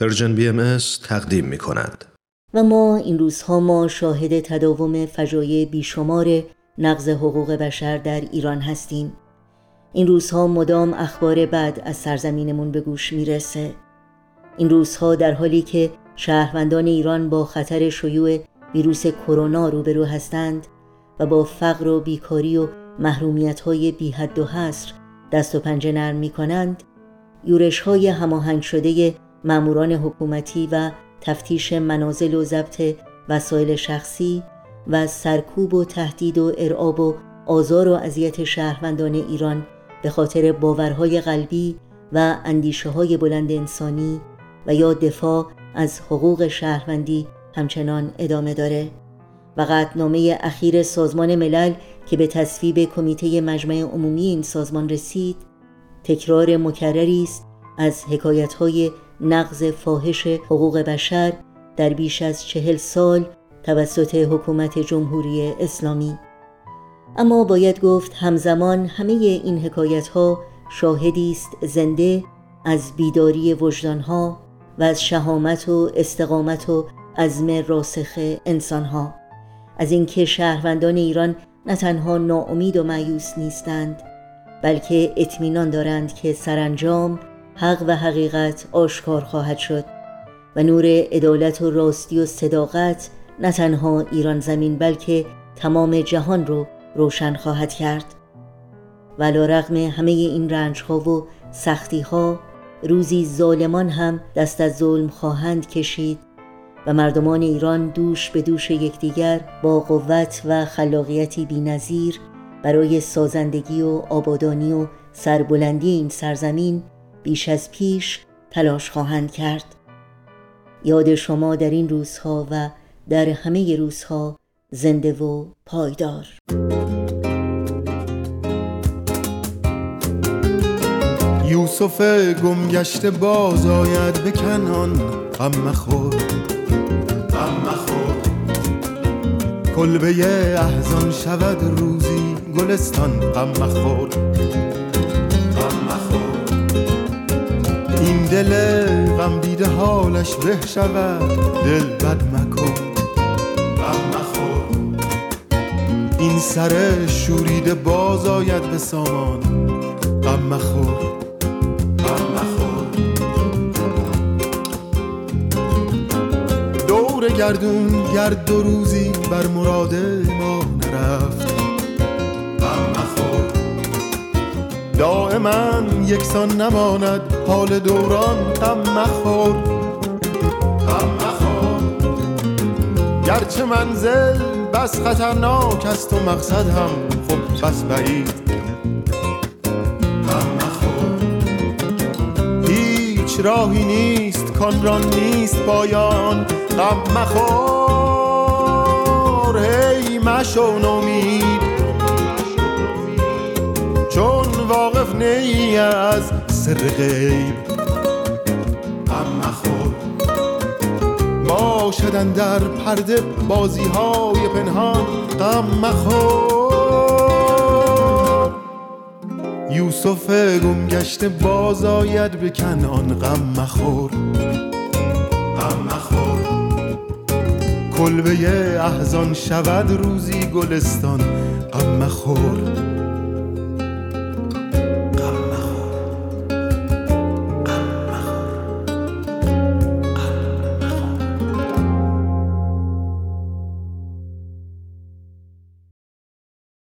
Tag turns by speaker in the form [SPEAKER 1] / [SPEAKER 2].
[SPEAKER 1] Persian BM تقدیم می کند.
[SPEAKER 2] و ما این روزها ما شاهد تداوم فجایع بیشمار نقض حقوق بشر در ایران هستیم این روزها مدام اخبار بد از سرزمینمون به گوش می‌رسه این روزها در حالی که شهروندان ایران با خطر شیوع ویروس کرونا روبرو هستند و با فقر و بیکاری و محرومیت های بی حد و حصر دست و پنجه نرم می کنند یورش های هماهنگ شده ماموران حکومتی و تفتیش منازل و ضبط وسایل شخصی و سرکوب و تهدید و ارعاب و آزار و اذیت شهروندان ایران به خاطر باورهای قلبی و اندیشه های بلند انسانی و یا دفاع از حقوق شهروندی همچنان ادامه داره. و قطنامه اخیر سازمان ملل که به تصویب کمیته مجمع عمومی این سازمان رسید تکرار مکرری است از حکایت‌های نقض فاحش حقوق بشر در بیش از چهل سال توسط حکومت جمهوری اسلامی. اما باید گفت همزمان همه این حکایت ها شاهدی است زنده از بیداری وجدانها و از شهامت و استقامت و عزم راسخ انسانها. از اینکه شهروندان ایران نه تنها ناامید و معیوس نیستند بلکه اطمینان دارند که سرانجام حق و حقیقت آشکار خواهد شد و نور عدالت و راستی و صداقت نه تنها ایران زمین بلکه تمام جهان رو روشن خواهد کرد. ولا رغم همه این رنج ها و سختی ها روزی ظالمان هم دست از ظلم خواهند کشید و مردمان ایران دوش به دوش یکدیگر با قوت و خلاقیتی بینظیر برای سازندگی و آبادانی و سربلندی این سرزمین بیش از پیش تلاش خواهند کرد. یاد شما در این روزها و در همه روزها زنده و پایدار.
[SPEAKER 3] یوسف گمگشت باز آید به کنان. غم مخور غم مخور. کلبه احزان شود روزی گلستان. غم مخور. دل غم دیده حالش به شود. دل بد مکن غم مخور. این سر شوریده باز آید به سامان. غم مخور غم مخور. دور گردون گرد دو روزی بر مراد ما نرفت. دائما یکسان نماند حال دوران غم مخور. غم مخور. گرچه منزل بس خطرناک است و مقصد هم خب بس بعید. غم مخور. هیچ راهی نیست کان را نیست پایان. غم مخور. هی مشو نومید. واقف نی از سر غیب. غم مخور. باشدن در پرده بازی های پنهان. غم مخور. یوسف گمگشته باز آید به کنان غم مخور. غم مخور. کلبه احزان شود روزی گلستان. غم